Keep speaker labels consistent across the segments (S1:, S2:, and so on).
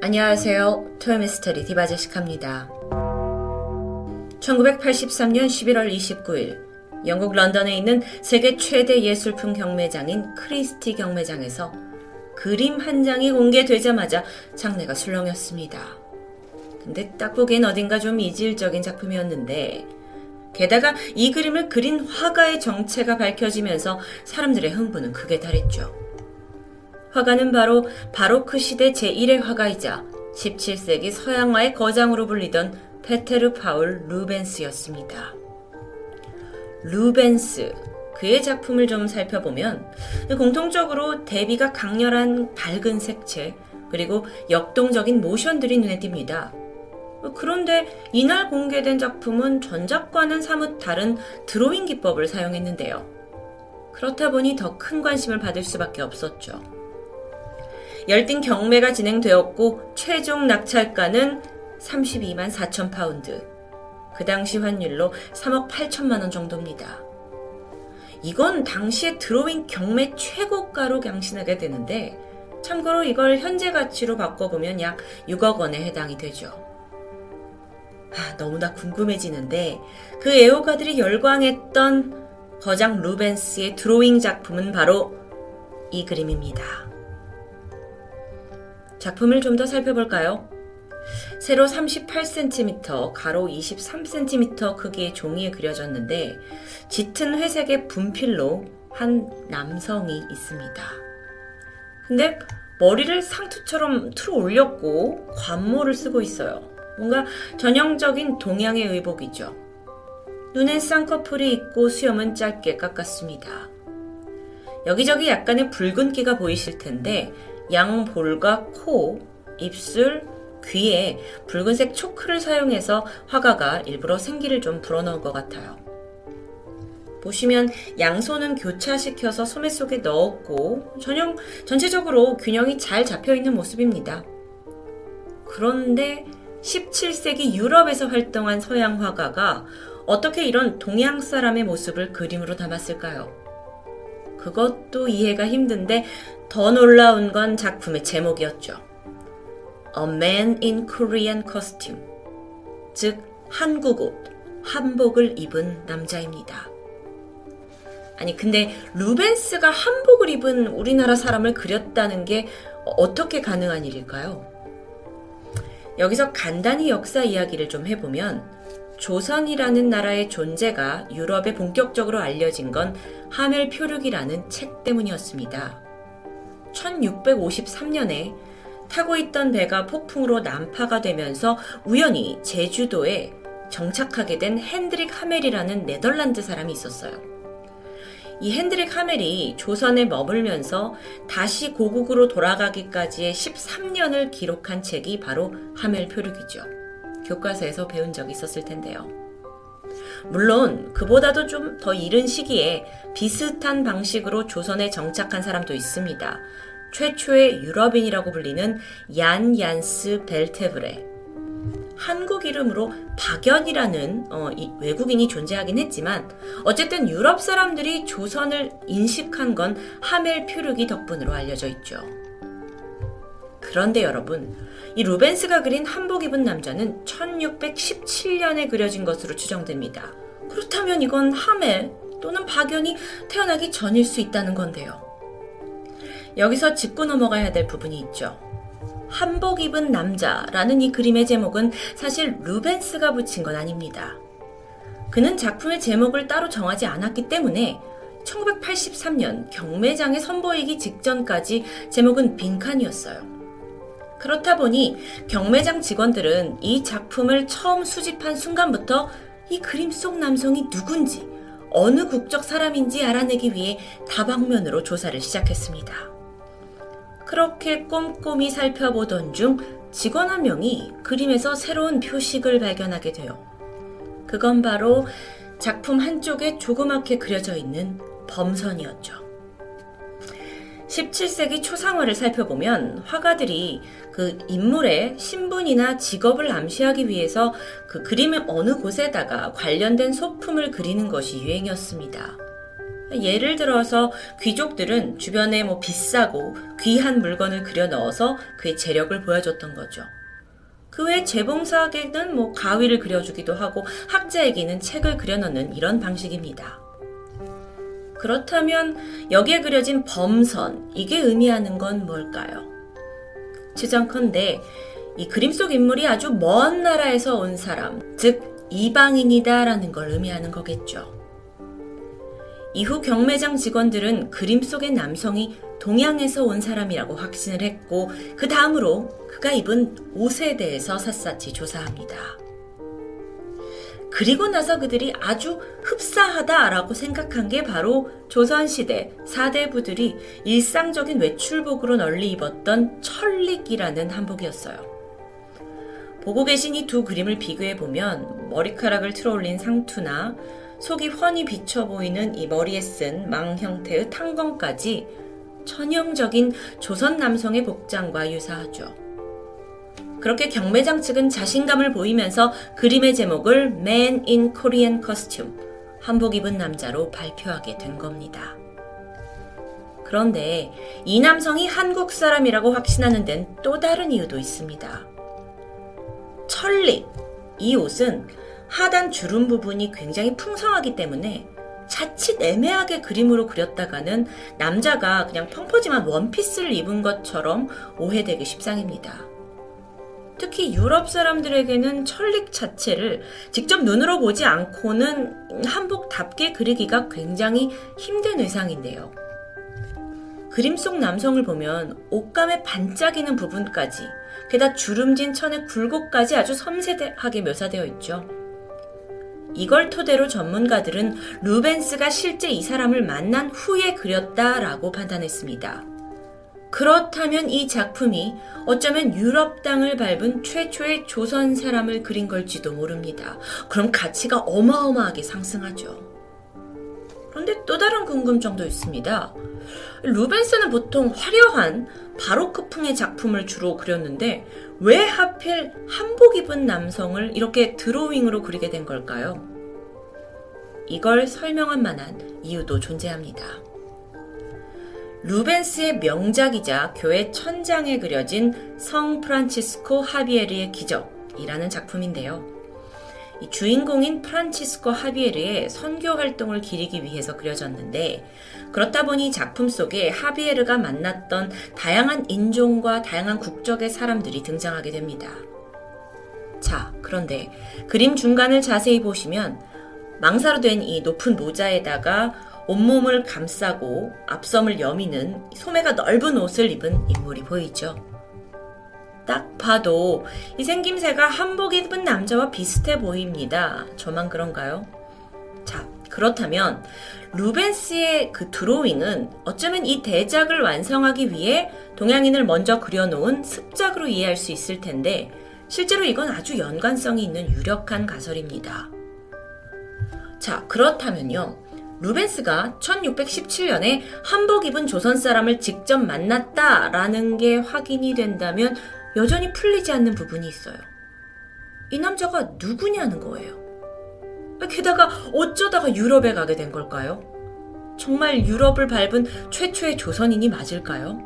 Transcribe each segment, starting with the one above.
S1: 안녕하세요. 토요미스터리 디바제식합니다. 1983년 11월 29일 영국 런던에 있는 세계 최대 예술품 경매장인 크리스티 경매장에서 그림 한 장이 공개되자마자 장내가 술렁였습니다. 근데 딱 보기엔 어딘가 좀 이질적인 작품이었는데 게다가 이 그림을 그린 화가의 정체가 밝혀지면서 사람들의 흥분은 극에 달했죠. 화가는 바로 바로크 시대 제1의 화가이자 17세기 서양화의 거장으로 불리던 페테르 파울 루벤스였습니다. 루벤스, 그의 작품을 좀 살펴보면 공통적으로 대비가 강렬한 밝은 색채, 그리고 역동적인 모션들이 눈에 띕니다. 그런데 이날 공개된 작품은 전작과는 사뭇 다른 드로잉 기법을 사용했는데요. 그렇다 보니 더 큰 관심을 받을 수밖에 없었죠. 열띤 경매가 진행되었고 최종 낙찰가는 32만 4천 파운드. 그 당시 환율로 3억 8천만 원 정도입니다. 이건 당시의 드로잉 경매 최고가로 경신하게 되는데 참고로 이걸 현재 가치로 바꿔보면 약 6억 원에 해당이 되죠. 아, 너무나 궁금해지는데 그 애호가들이 열광했던 거장 루벤스의 드로잉 작품은 바로 이 그림입니다. 작품을 좀 더 살펴볼까요? 세로 38cm, 가로 23cm 크기의 종이에 그려졌는데 짙은 회색의 분필로 한 남성이 있습니다. 근데 머리를 상투처럼 틀어 올렸고 관모를 쓰고 있어요. 뭔가 전형적인 동양의 의복이죠. 눈엔 쌍꺼풀이 있고 수염은 짧게 깎았습니다. 여기저기 약간의 붉은기가 보이실 텐데 양볼과 코, 입술, 귀에 붉은색 초크를 사용해서 화가가 일부러 생기를 좀 불어넣은 것 같아요. 보시면 양손은 교차시켜서 소매 속에 넣었고 전형 전체적으로 균형이 잘 잡혀 있는 모습입니다. 그런데 17세기 유럽에서 활동한 서양 화가가 어떻게 이런 동양 사람의 모습을 그림으로 담았을까요? 그것도 이해가 힘든데 더 놀라운 건 작품의 제목이었죠. A Man in Korean Costume. 즉, 한국 옷, 한복을 입은 남자입니다. 아니, 근데 루벤스가 한복을 입은 우리나라 사람을 그렸다는 게 어떻게 가능한 일일까요? 여기서 간단히 역사 이야기를 좀 해보면 조선이라는 나라의 존재가 유럽에 본격적으로 알려진 건 하멜 표류기라는 책 때문이었습니다. 1653년에 타고 있던 배가 폭풍으로 난파가 되면서 우연히 제주도에 정착하게 된 핸드릭 하멜이라는 네덜란드 사람이 있었어요. 이 핸드릭 하멜이 조선에 머물면서 다시 고국으로 돌아가기까지의 13년을 기록한 책이 바로 하멜 표류기죠. 교과서에서 배운 적이 있었을 텐데요. 물론 그보다도 좀 더 이른 시기에 비슷한 방식으로 조선에 정착한 사람도 있습니다. 최초의 유럽인이라고 불리는 얀 얀스 벨테브레. 한국 이름으로 박연이라는 어, 외국인이 존재하긴 했지만 어쨌든 유럽 사람들이 조선을 인식한 건 하멜 표류기 덕분으로 알려져 있죠. 그런데 여러분, 이 루벤스가 그린 한복 입은 남자는 1617년에 그려진 것으로 추정됩니다. 그렇다면 이건 하멜 또는 박연이 태어나기 전일 수 있다는 건데요. 여기서 짚고 넘어가야 될 부분이 있죠. 한복 입은 남자라는 이 그림의 제목은 사실 루벤스가 붙인 건 아닙니다. 그는 작품의 제목을 따로 정하지 않았기 때문에 1983년 경매장에 선보이기 직전까지 제목은 빈칸이었어요. 그렇다 보니 경매장 직원들은 이 작품을 처음 수집한 순간부터 이 그림 속 남성이 누군지, 어느 국적 사람인지 알아내기 위해 다방면으로 조사를 시작했습니다. 그렇게 꼼꼼히 살펴보던 중 직원 한 명이 그림에서 새로운 표식을 발견하게 돼요. 그건 바로 작품 한쪽에 조그맣게 그려져 있는 범선이었죠. 17세기 초상화를 살펴보면 화가들이 그 인물의 신분이나 직업을 암시하기 위해서 그 그림의 어느 곳에다가 관련된 소품을 그리는 것이 유행이었습니다. 예를 들어서 귀족들은 주변에 뭐 비싸고 귀한 물건을 그려 넣어서 그의 재력을 보여줬던 거죠. 그 외 재봉사에게는 뭐 가위를 그려주기도 하고 학자에게는 책을 그려 넣는 이런 방식입니다. 그렇다면 여기에 그려진 범선, 이게 의미하는 건 뭘까요? 추정컨대 이 그림 속 인물이 아주 먼 나라에서 온 사람, 즉 이방인이다라는 걸 의미하는 거겠죠. 이후 경매장 직원들은 그림 속의 남성이 동양에서 온 사람이라고 확신을 했고 그 다음으로 그가 입은 옷에 대해서 샅샅이 조사합니다. 그리고 나서 그들이 아주 흡사하다라고 생각한 게 바로 조선시대 사대부들이 일상적인 외출복으로 널리 입었던 철릭이라는 한복이었어요. 보고 계신 이 두 그림을 비교해 보면 머리카락을 틀어 올린 상투나 속이 훤히 비쳐 보이는 이 머리에 쓴 망 형태의 탄검까지 전형적인 조선 남성의 복장과 유사하죠. 그렇게 경매장 측은 자신감을 보이면서 그림의 제목을 Man in Korean Costume, 한복 입은 남자로 발표하게 된 겁니다. 그런데 이 남성이 한국 사람이라고 확신하는 데는 또 다른 이유도 있습니다. 철립, 이 옷은 하단 주름 부분이 굉장히 풍성하기 때문에 자칫 애매하게 그림으로 그렸다가는 남자가 그냥 펑퍼짐한 원피스를 입은 것처럼 오해되기 십상입니다. 특히 유럽 사람들에게는 철릭 자체를 직접 눈으로 보지 않고는 한복답게 그리기가 굉장히 힘든 의상인데요. 그림 속 남성을 보면 옷감에 반짝이는 부분까지, 게다가 주름진 천의 굴곡까지 아주 섬세하게 묘사되어 있죠. 이걸 토대로 전문가들은 루벤스가 실제 이 사람을 만난 후에 그렸다라고 판단했습니다. 그렇다면 이 작품이 어쩌면 유럽 땅을 밟은 최초의 조선 사람을 그린 걸지도 모릅니다. 그럼 가치가 어마어마하게 상승하죠. 그런데 또 다른 궁금점도 있습니다. 루벤스는 보통 화려한 바로크풍의 작품을 주로 그렸는데 왜 하필 한복 입은 남성을 이렇게 드로잉으로 그리게 된 걸까요? 이걸 설명할 만한 이유도 존재합니다. 루벤스의 명작이자 교회 천장에 그려진 성 프란치스코 하비에르의 기적이라는 작품인데요. 주인공인 프란치스코 하비에르의 선교 활동을 기리기 위해서 그려졌는데 그렇다 보니 작품 속에 하비에르가 만났던 다양한 인종과 다양한 국적의 사람들이 등장하게 됩니다. 자, 그런데 그림 중간을 자세히 보시면 망사로 된 이 높은 모자에다가 온몸을 감싸고 앞섬을 여미는 소매가 넓은 옷을 입은 인물이 보이죠. 딱 봐도 이 생김새가 한복 입은 남자와 비슷해 보입니다. 저만 그런가요? 자, 그렇다면 루벤스의 그 드로잉은 어쩌면 이 대작을 완성하기 위해 동양인을 먼저 그려놓은 습작으로 이해할 수 있을 텐데 실제로 이건 아주 연관성이 있는 유력한 가설입니다. 자, 그렇다면요. 루벤스가 1617년에 한복 입은 조선 사람을 직접 만났다라는 게 확인이 된다면 여전히 풀리지 않는 부분이 있어요. 이 남자가 누구냐는 거예요. 게다가 어쩌다가 유럽에 가게 된 걸까요? 정말 유럽을 밟은 최초의 조선인이 맞을까요?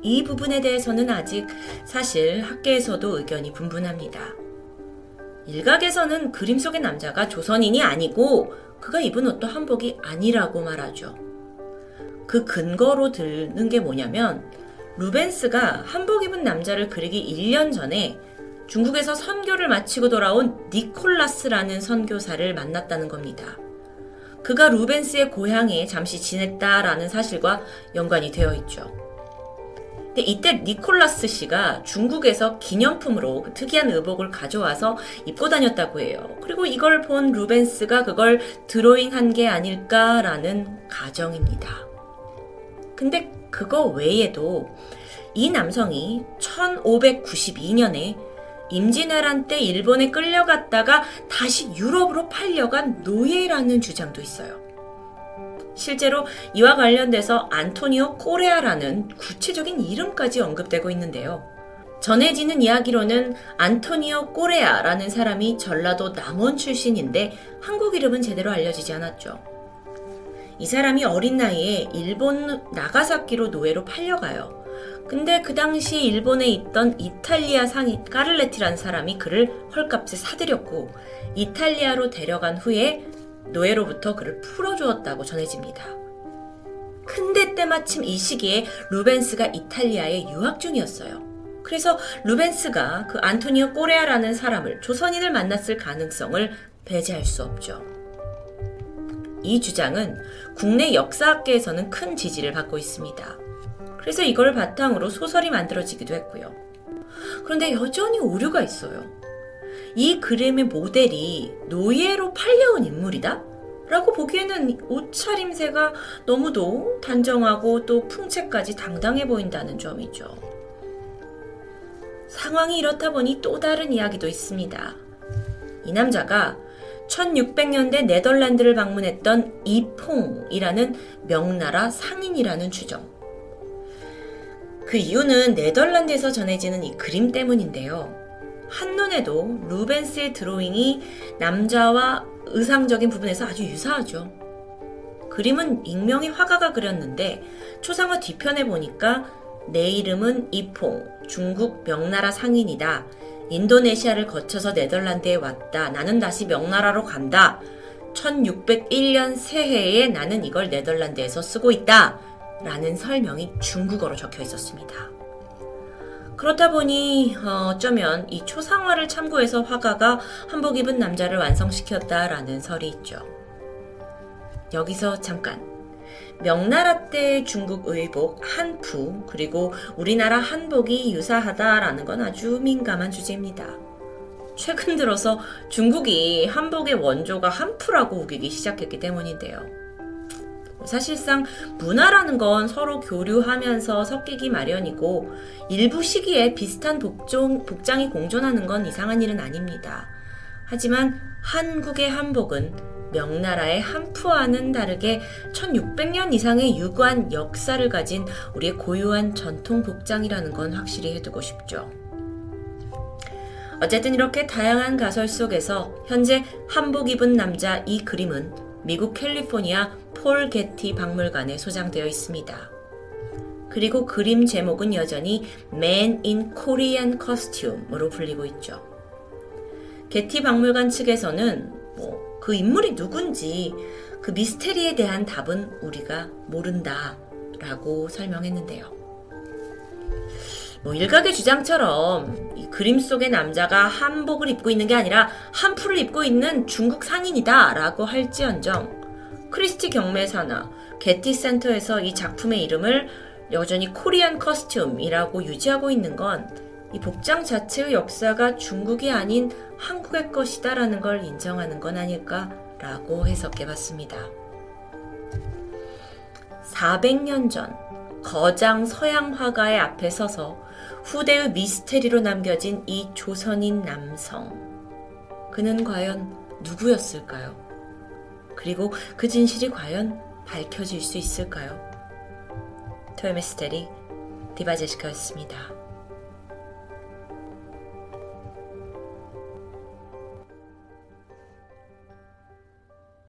S1: 이 부분에 대해서는 아직 사실 학계에서도 의견이 분분합니다. 일각에서는 그림 속의 남자가 조선인이 아니고 그가 입은 옷도 한복이 아니라고 말하죠. 그 근거로 드는 게 뭐냐면 루벤스가 한복 입은 남자를 그리기 1년 전에 중국에서 선교를 마치고 돌아온 니콜라스라는 선교사를 만났다는 겁니다. 그가 루벤스의 고향에 잠시 지냈다라는 사실과 연관이 되어 있죠. 근데 이때 니콜라스 씨가 중국에서 기념품으로 그 특이한 의복을 가져와서 입고 다녔다고 해요. 그리고 이걸 본 루벤스가 그걸 드로잉한 게 아닐까라는 가정입니다. 근데 그거 외에도 이 남성이 1592년에 임진왜란 때 일본에 끌려갔다가 다시 유럽으로 팔려간 노예라는 주장도 있어요. 실제로 이와 관련돼서 안토니오 코레아라는 구체적인 이름까지 언급되고 있는데요. 전해지는 이야기로는 안토니오 꼬레아라는 사람이 전라도 남원 출신인데 한국 이름은 제대로 알려지지 않았죠. 이 사람이 어린 나이에 일본 나가사키로 노예로 팔려가요. 근데 그 당시 일본에 있던 이탈리아 상인 까를레티라는 사람이 그를 헐값에 사들였고 이탈리아로 데려간 후에 노예로부터 그를 풀어주었다고 전해집니다. 근데 때마침 이 시기에 루벤스가 이탈리아에 유학 중이었어요. 그래서 루벤스가 그 안토니오 꼬레아라는 사람을 조선인을 만났을 가능성을 배제할 수 없죠. 이 주장은 국내 역사학계에서는 큰 지지를 받고 있습니다. 그래서 이걸 바탕으로 소설이 만들어지기도 했고요. 그런데 여전히 오류가 있어요. 이 그림의 모델이 노예로 팔려온 인물이다? 라고 보기에는 옷차림새가 너무도 단정하고 또 풍채까지 당당해 보인다는 점이죠. 상황이 이렇다 보니 또 다른 이야기도 있습니다. 이 남자가 1600년대 네덜란드를 방문했던 이퐁이라는 명나라 상인이라는 추정. 그 이유는 네덜란드에서 전해지는 이 그림 때문인데요. 한눈에도 루벤스의 드로잉이 남자와 의상적인 부분에서 아주 유사하죠. 그림은 익명의 화가가 그렸는데 초상화 뒤편에 보니까 내 이름은 이퐁, 중국 명나라 상인이다. 인도네시아를 거쳐서 네덜란드에 왔다. 나는 다시 명나라로 간다. 1601년 새해에 나는 이걸 네덜란드에서 쓰고 있다. 라는 설명이 중국어로 적혀 있었습니다. 그렇다 보니 어, 어쩌면 이 초상화를 참고해서 화가가 한복 입은 남자를 완성시켰다라는 설이 있죠. 여기서 잠깐 명나라 때 중국 의복 한푸 그리고 우리나라 한복이 유사하다라는 건 아주 민감한 주제입니다. 최근 들어서 중국이 한복의 원조가 한푸라고 우기기 시작했기 때문인데요. 사실상 문화라는 건 서로 교류하면서 섞이기 마련이고 일부 시기에 비슷한 복종, 복장이 공존하는 건 이상한 일은 아닙니다. 하지만 한국의 한복은 명나라의 한푸와는 다르게 1600년 이상의 유구한 역사를 가진 우리의 고유한 전통 복장이라는 건 확실히 해두고 싶죠. 어쨌든 이렇게 다양한 가설 속에서 현재 한복 입은 남자 이 그림은 미국 캘리포니아 폴 게티 박물관에 소장되어 있습니다. 그리고 그림 제목은 여전히 Man in Korean Costume으로 불리고 있죠. 게티 박물관 측에서는 뭐 그 인물이 누군지 그 미스테리에 대한 답은 우리가 모른다 라고 설명했는데요. 뭐 일각의 주장처럼 이 그림 속의 남자가 한복을 입고 있는 게 아니라 한풀을 입고 있는 중국 상인이다 라고 할지언정 크리스티 경매사나 게티 센터에서 이 작품의 이름을 여전히 코리안 커스튬이라고 유지하고 있는 건 이 복장 자체의 역사가 중국이 아닌 한국의 것이다라는 걸 인정하는 건 아닐까라고 해석해 봤습니다. 400년 전 거장 서양 화가의 앞에 서서 후대의 미스테리로 남겨진 이 조선인 남성. 그는 과연 누구였을까요? 그리고 그 진실이 과연 밝혀질 수 있을까요? 토요미스테리 디바제시카였습니다.